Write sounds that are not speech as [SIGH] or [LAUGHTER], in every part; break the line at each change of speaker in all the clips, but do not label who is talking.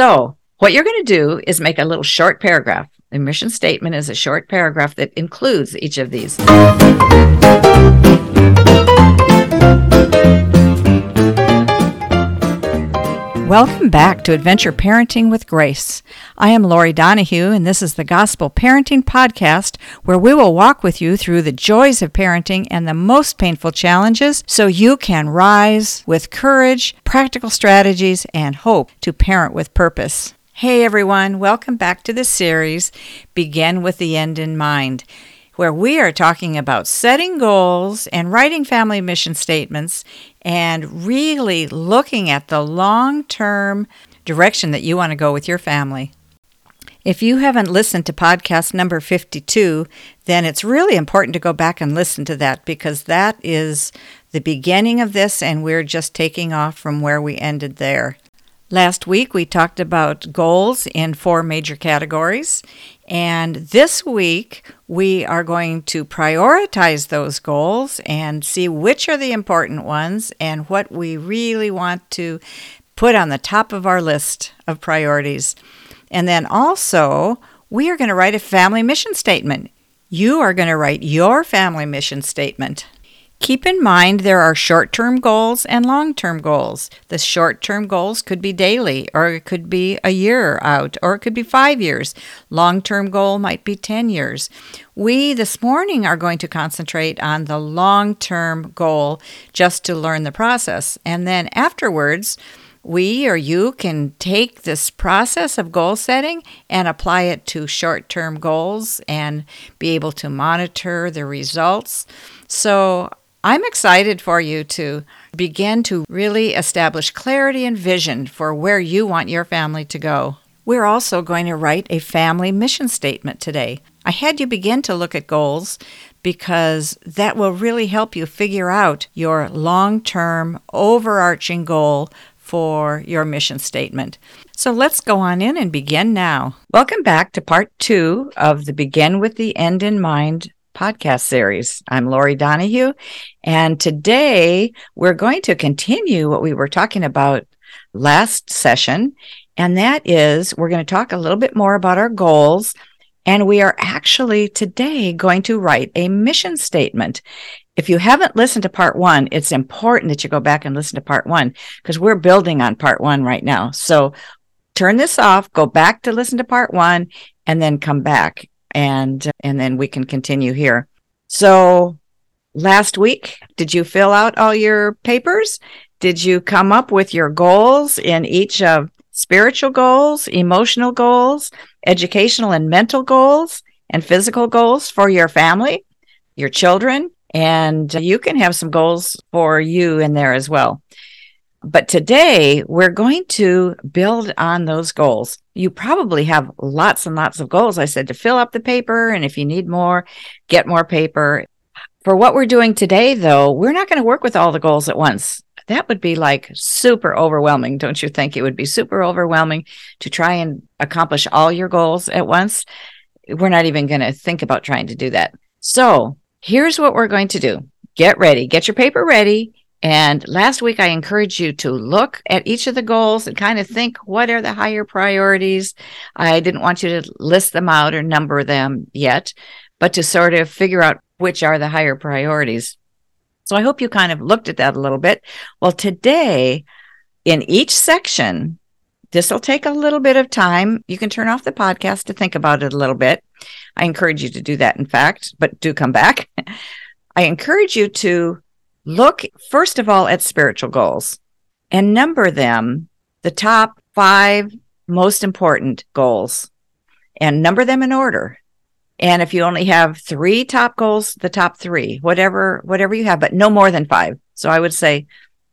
So, what you're going to do is make a little short paragraph. The mission statement is a short paragraph that includes each of these. Welcome back to Adventure Parenting with Grace. I am Laurie Donahue, and this is the Gospel Parenting Podcast, where we will walk with you through the joys of parenting and the most painful challenges so you can rise with courage, practical strategies, and hope to parent with purpose. Hey everyone, welcome back to the series Begin with the End in Mind where we are talking about setting goals and writing family mission statements and really looking at the long term direction that you want to go with your family. If you haven't listened to podcast number 52, then it's really important to go back and listen to that because that is the beginning of this, and we're just taking off from where we ended there. Last week, we talked about goals in four major categories. And this week, we are going to prioritize those goals and see which are the important ones and what we really want to put on the top of our list of priorities. And then also, we are going to write a family mission statement. You are going to write your family mission statement. Keep in mind there are short term goals and long term goals. The short term goals could be daily, or it could be a year out, or it could be five years. Long term goal might be 10 years. We this morning are going to concentrate on the long term goal just to learn the process. And then afterwards, we or you can take this process of goal setting and apply it to short term goals and be able to monitor the results. So, I'm excited for you to begin to really establish clarity and vision for where you want your family to go. We're also going to write a family mission statement today. I had you begin to look at goals because that will really help you figure out your long term overarching goal for your mission statement. So let's go on in and begin now. Welcome back to part two of the Begin with the End in Mind podcast series. I'm Laurie Donahue, and today we're going to continue what we were talking about last session, and that is we're going to talk a little bit more about our goals. And we are actually today going to write a mission statement. If you haven't listened to part one, it's important that you go back and listen to part one because we're building on part one right now. So turn this off, go back to listen to part one, and then come back and and then we can continue here. So last week, did you fill out all your papers? Did you come up with your goals in each of spiritual goals, emotional goals, educational and mental goals, and physical goals for your family, your children? And you can have some goals for you in there as well. But today we're going to build on those goals. You probably have lots and lots of goals. I said to fill up the paper, and if you need more, get more paper. For what we're doing today, though, we're not going to work with all the goals at once. That would be like super overwhelming, don't you think? It would be super overwhelming to try and accomplish all your goals at once. We're not even going to think about trying to do that. So here's what we're going to do get ready, get your paper ready and last week, I encouraged you to look at each of the goals and kind of think what are the higher priorities. I didn't want you to list them out or number them yet, but to sort of figure out which are the higher priorities. So I hope you kind of looked at that a little bit. Well, today, in each section, this will take a little bit of time. You can turn off the podcast to think about it a little bit. I encourage you to do that, in fact, but do come back. [LAUGHS] I encourage you to look first of all at spiritual goals and number them the top five most important goals and number them in order. And if you only have three top goals the top three whatever whatever you have but no more than five. So i would say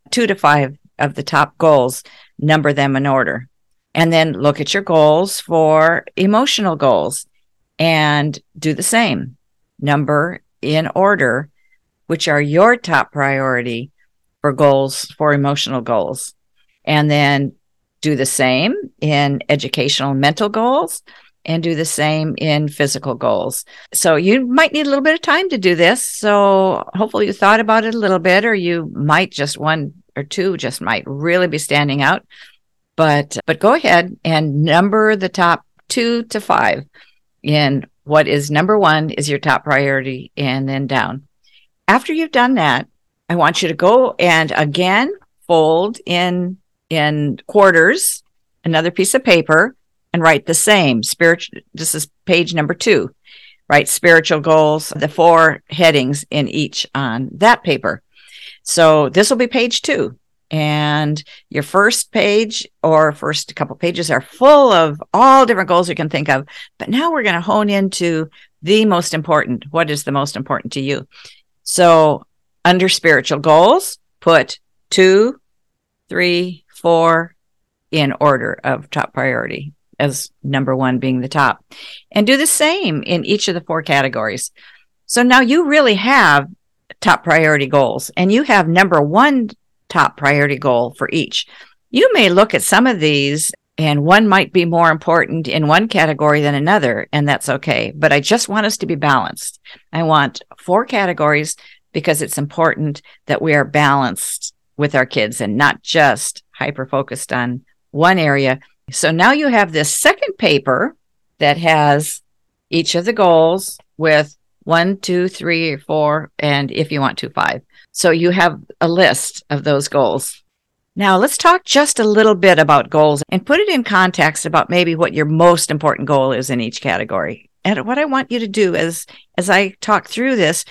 two to five of the top goals number them in order. And then look at your goals for emotional goals and do the same. Number in order which are your top priority for goals, for emotional goals. And then do the same in educational mental goals and do the same in physical goals. So you might need a little bit of time to do this. So hopefully you thought about it a little bit, or you might just one or two just might really be standing out. But but go ahead and number the top two to five in what is number one is your top priority and then down. After you've done that, I want you to go and again fold in in quarters another piece of paper and write the same. Spiritual this is page number 2 write spiritual goals the four headings in each on that paper. So this will be page 2 and your first page or first couple pages are full of all different goals you can think of. But now we're going to hone into the most important. What is the most important to you so under spiritual goals put two three four in order of top priority as number one being the top and do the same in each of the four categories so now you really have top priority goals and you have number one top priority goal for each. You may look at some of these and one might be more important in one category than another, and that's okay. But I just want us to be balanced. I want four categories because it's important that we are balanced with our kids and not just hyper focused on one area. So now you have this second paper that has each of the goals with one, two, three, four, and if you want to, five. So you have a list of those goals. Now let's talk just a little bit about goals and put it in context about maybe what your most important goal is in each category. And what I want you to do is, as I talk through this,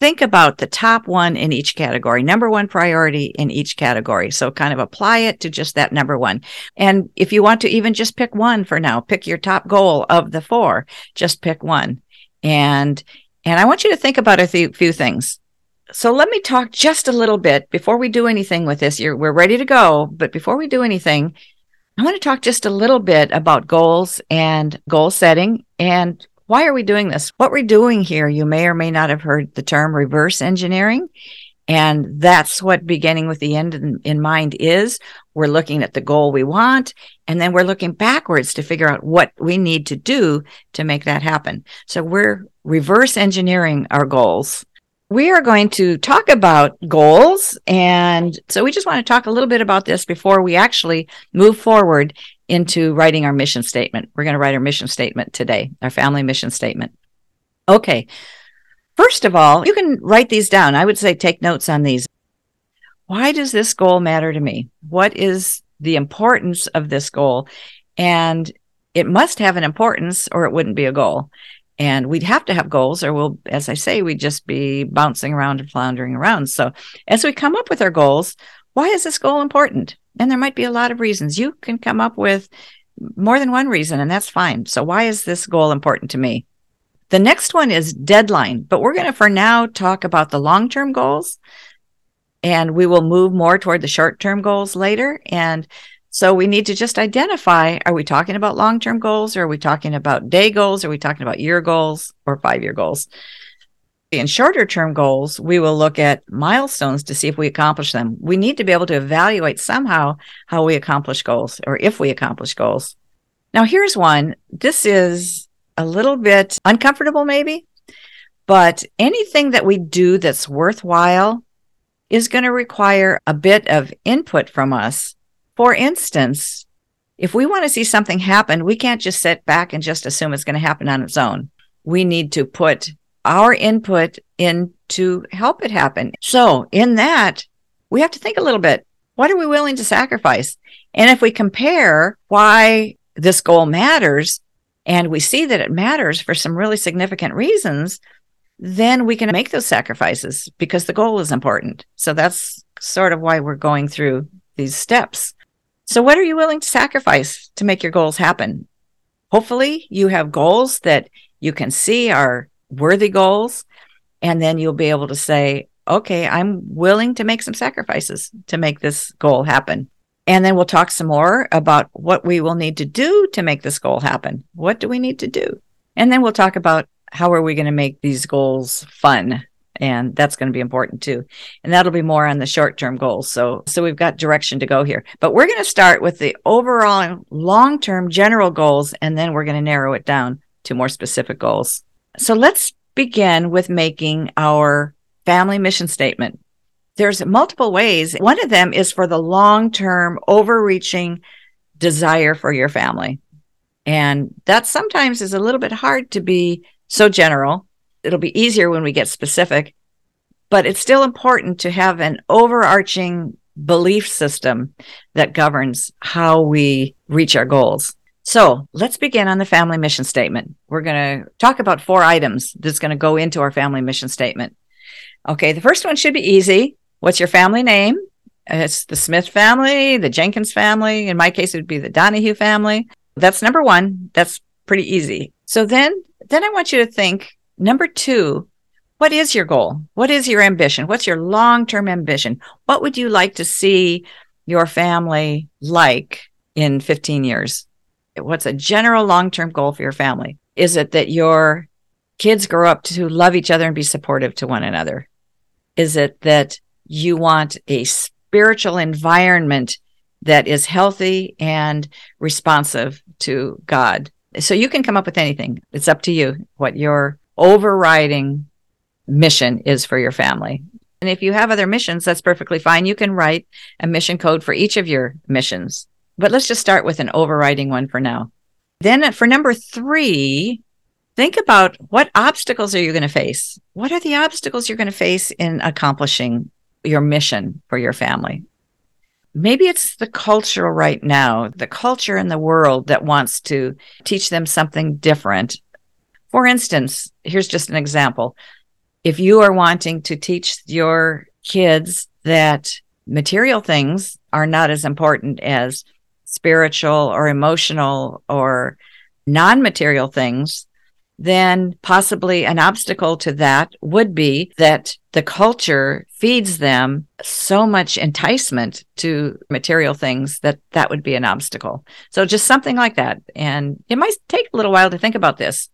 think about the top one in each category, number one priority in each category. So kind of apply it to just that number one. And if you want to even just pick one for now, pick your top goal of the four, just pick one. And, and I want you to think about a few things so let me talk just a little bit before we do anything with this. You're, we're ready to go, but before we do anything, I want to talk just a little bit about goals and goal setting and why are we doing this? What we're doing here, you may or may not have heard the term reverse engineering. And that's what beginning with the end in, in, mind is. We're looking at the goal we want, and then we're looking backwards to figure out what we need to do to make that happen. So we're reverse engineering our goals we are going to talk about goals. And so we just want to talk a little bit about this before we actually move forward into writing our mission statement. We're going to write our mission statement today, our family mission statement. Okay. First of all, you can write these down. I would say take notes on these. Why does this goal matter to me? What is the importance of this goal? And it must have an importance or it wouldn't be a goal. And we'd have to have goals, or we'll, as I say, we'd just be bouncing around and floundering around. So, as we come up with our goals, why is this goal important? And there might be a lot of reasons. You can come up with more than one reason, and that's fine. So, why is this goal important to me? The next one is deadline, but we're going to for now talk about the long term goals and we will move more toward the short term goals later. And so we need to just identify are we talking about long term goals? Or are we talking about day goals? Are we talking about year goals or five year goals? In shorter term goals, we will look at milestones to see if we accomplish them. We need to be able to evaluate somehow how we accomplish goals or if we accomplish goals. Now, here's one. This is a little bit uncomfortable, maybe, but anything that we do that's worthwhile is going to require a bit of input from us for instance, if we want to see something happen, we can't just sit back and just assume it's going to happen on its own. We need to put our input in to help it happen. So, in that, we have to think a little bit. What are we willing to sacrifice? And if we compare why this goal matters and we see that it matters for some really significant reasons, then we can make those sacrifices because the goal is important. So that's sort of why we're going through these steps. So, what are you willing to sacrifice to make your goals happen? Hopefully, you have goals that you can see are worthy goals. And then you'll be able to say, okay, I'm willing to make some sacrifices to make this goal happen. And then we'll talk some more about what we will need to do to make this goal happen. What do we need to do? And then we'll talk about how are we going to make these goals fun and that's going to be important too. And that'll be more on the short term goals. So so we've got direction to go here. But we're going to start with the overall long term general goals and then we're going to narrow it down to more specific goals. So let's begin with making our family mission statement. There's multiple ways. One of them is for the long term overreaching desire for your family. And that sometimes is a little bit hard to be so general. It'll be easier when we get specific, but it's still important to have an overarching belief system that governs how we reach our goals. So let's begin on the family mission statement. We're going to talk about four items that's going to go into our family mission statement. Okay, the first one should be easy. What's your family name? It's the Smith family, the Jenkins family. In my case, it would be the Donahue family. That's number one. That's pretty easy. So then, then I want you to think number two, what is your goal? What is your ambition? What's your long term ambition? What would you like to see your family like in 15 years? What's a general long term goal for your family? Is it that your kids grow up to love each other and be supportive to one another? Is it that you want a spiritual environment that is healthy and responsive to God? So you can come up with anything. It's up to you what your overriding mission is for your family. And if you have other missions, that's perfectly fine. You can write a mission code for each of your missions. But let's just start with an overriding one for now. Then for number three, think about what obstacles are you going to face? What are the obstacles you're going to face in accomplishing your mission for your family? Maybe it's the culture right now, the culture in the world that wants to teach them something different. For instance, here's just an example. If you are wanting to teach your kids that material things are not as important as spiritual or emotional or non material things, then possibly an obstacle to that would be that the culture feeds them so much enticement to material things that that would be an obstacle. So just something like that. And it might take a little while to think about this.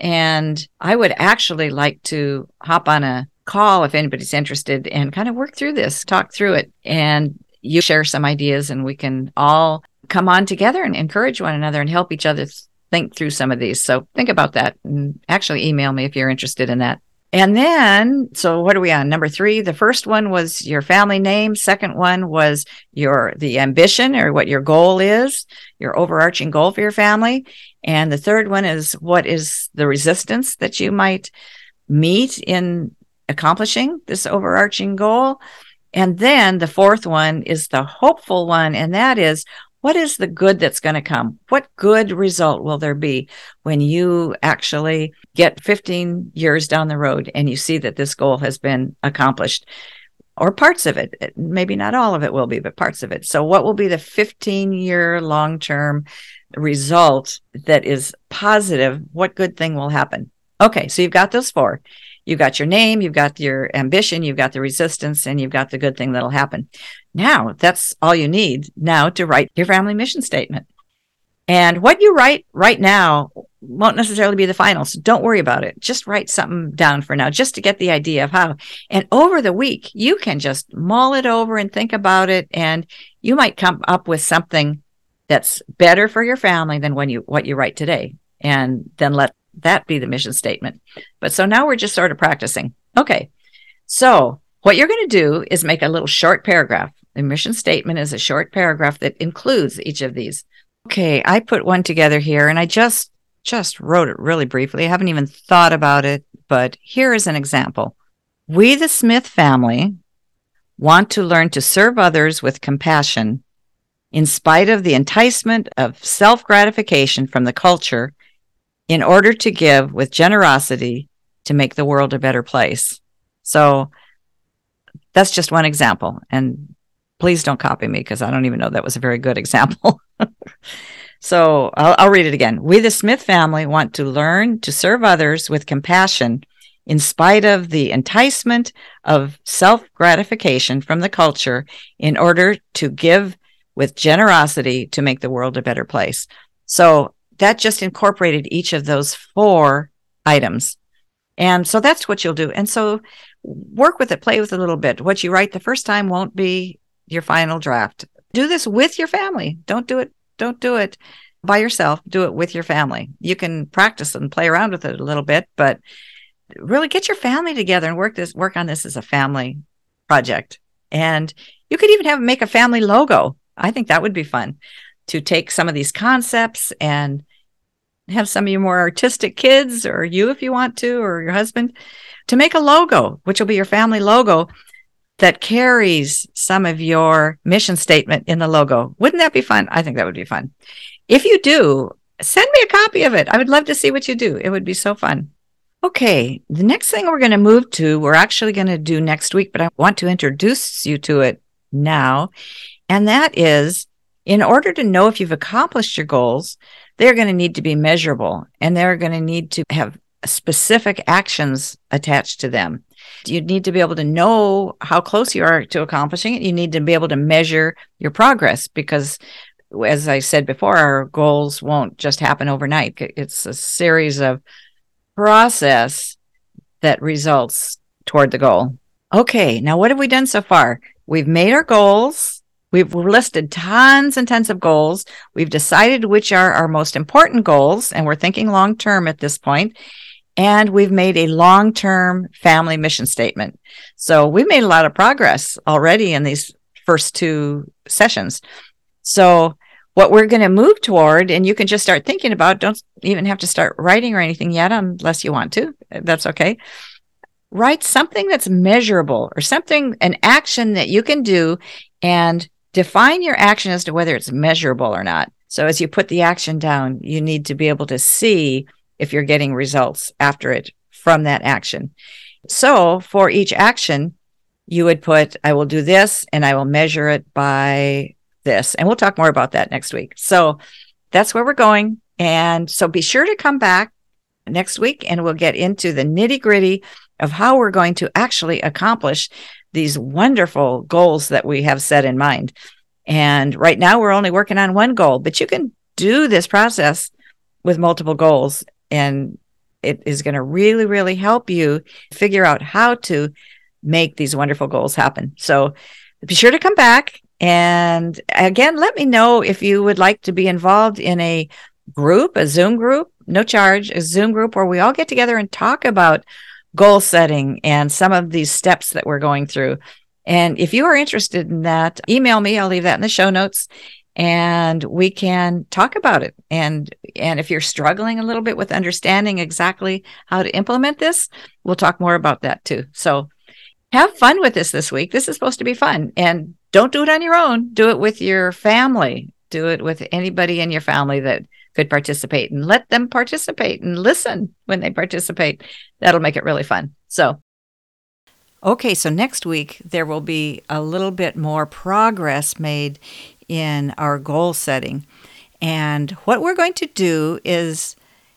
And I would actually like to hop on a call if anybody's interested and kind of work through this, talk through it, and you share some ideas and we can all come on together and encourage one another and help each other think through some of these. So think about that and actually email me if you're interested in that. And then, so what are we on? Number three. The first one was your family name. Second one was your the ambition or what your goal is, your overarching goal for your family. And the third one is what is the resistance that you might meet in accomplishing this overarching goal. And then the fourth one is the hopeful one, and that is what is the good that's going to come? What good result will there be when you actually get 15 years down the road and you see that this goal has been accomplished? Or parts of it, eh, maybe not all of it will be, but parts of it. So, what will be the 15 year long term result that is positive, what good thing will happen? Okay, so you've got those four. You've got your name, you've got your ambition, you've got the resistance, and you've got the good thing that'll happen. Now, that's all you need now to write your family mission statement. And what you write right now won't necessarily be the final. So don't worry about it. Just write something down for now, just to get the idea of how. And over the week, you can just mull it over and think about it. And you might come up with something that's better for your family than when you what you write today and then let that be the mission statement. But so now we're just sort of practicing. Okay. So what you're going to do is make a little short paragraph. The mission statement is a short paragraph that includes each of these. Okay i put one together here and i just just wrote it really briefly. I haven't even thought about it but here is an example. We the smith family want to learn to serve others with compassion in spite of the enticement of self gratification from the culture, in order to give with generosity to make the world a better place. So that's just one example. And please don't copy me because I don't even know that was a very good [LAUGHS] example. so I'll, I'll read it again. We, the Smith family, want to learn to serve others with compassion in spite of the enticement of self gratification from the culture in order to give with generosity to make the world a better place. So that just incorporated each of those four items. And so that's what you'll do. And so work with it, play with it a little bit. What you write the first time won't be your final draft. Do this with your family. Don't do it, don't do it by yourself. Do it with your family. You can practice and play around with it a little bit, but really get your family together and work this work on this as a family project. And you could even have make a family logo I think that would be fun. to take some of these concepts and have some of your more artistic kids or you if you want to or your husband to make a logo which will be your family logo that carries some of your mission statement in the logo. Wouldn't that be fun? I think that would be fun. If you do send me a copy of it. I would love to see what you do. It would be so fun. Okay the next thing we're going to move to we're actually going to do next week but i want to introduce you to it now and that is in order to know if you've accomplished your goals they're going to need to be measurable and they're going to need to have specific actions attached to them. You need to be able to know how close you are to accomplishing it. You need to be able to measure your progress because, as I said before, our goals won't just happen overnight. It's a series of process that results toward the goal. Okay, now what have we done so far? We've made our goals We've listed tons and tons of goals. We've decided which are our most important goals, and we're thinking long term at this point. And we've made a long term family mission statement. So we've made a lot of progress already in these first two sessions. So, what we're going to move toward, and you can just start thinking about, don't even have to start writing or anything yet, unless you want to. That's okay. Write something that's measurable or something, an action that you can do and define your action as to whether it's measurable or not. So as you put the action down, you need to be able to see if you're getting results after it from that action. So for each action, you would put, I will do this and I will measure it by this. And we'll talk more about that next week. So that's where we're going. And so be sure to come back next week and we'll get into the nitty gritty of how we're going to actually accomplish these wonderful goals that we have set in mind. And right now we're only working on one goal, but you can do this process with multiple goals and it is going to really really help you figure out how to make these wonderful goals happen. So be sure to come back and again let me know if you would like to be involved in a group, a Zoom group, no charge, a Zoom group where we all get together and talk about goal setting and some of these steps that we're going through. And if you are interested in that, email me. I'll leave that in the show notes and we can talk about it. And and if you're struggling a little bit with understanding exactly how to implement this, we'll talk more about that too. So have fun with this this week. This is supposed to be fun. And don't do it on your own. Do it with your family. Do it with anybody in your family that could participate and let them participate and listen when they participate. That'll make it really fun. So, okay, so next week there will be a little bit more progress made in our goal setting. And what we're going to do is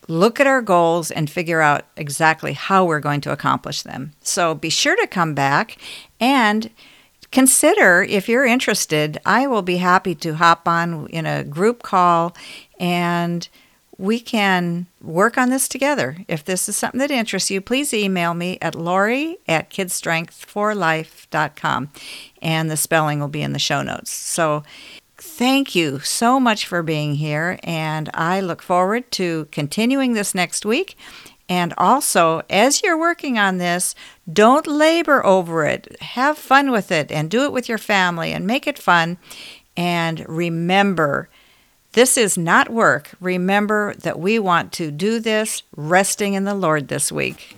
look at our goals and figure out exactly how we're going to accomplish them. So be sure to come back and consider if you're interested. I will be happy to hop on in a group call and we can work on this together. If this is something that interests you, please email me at laurie at KidStrength4Life.com and the spelling will be in the show notes. So thank you so much for being here, and I look forward to continuing this next week. And also, as you're working on this, don't labor over it. Have fun with it and do it with your family and make it fun. And remember, this is not work. Remember that we want to do this resting in the Lord this week.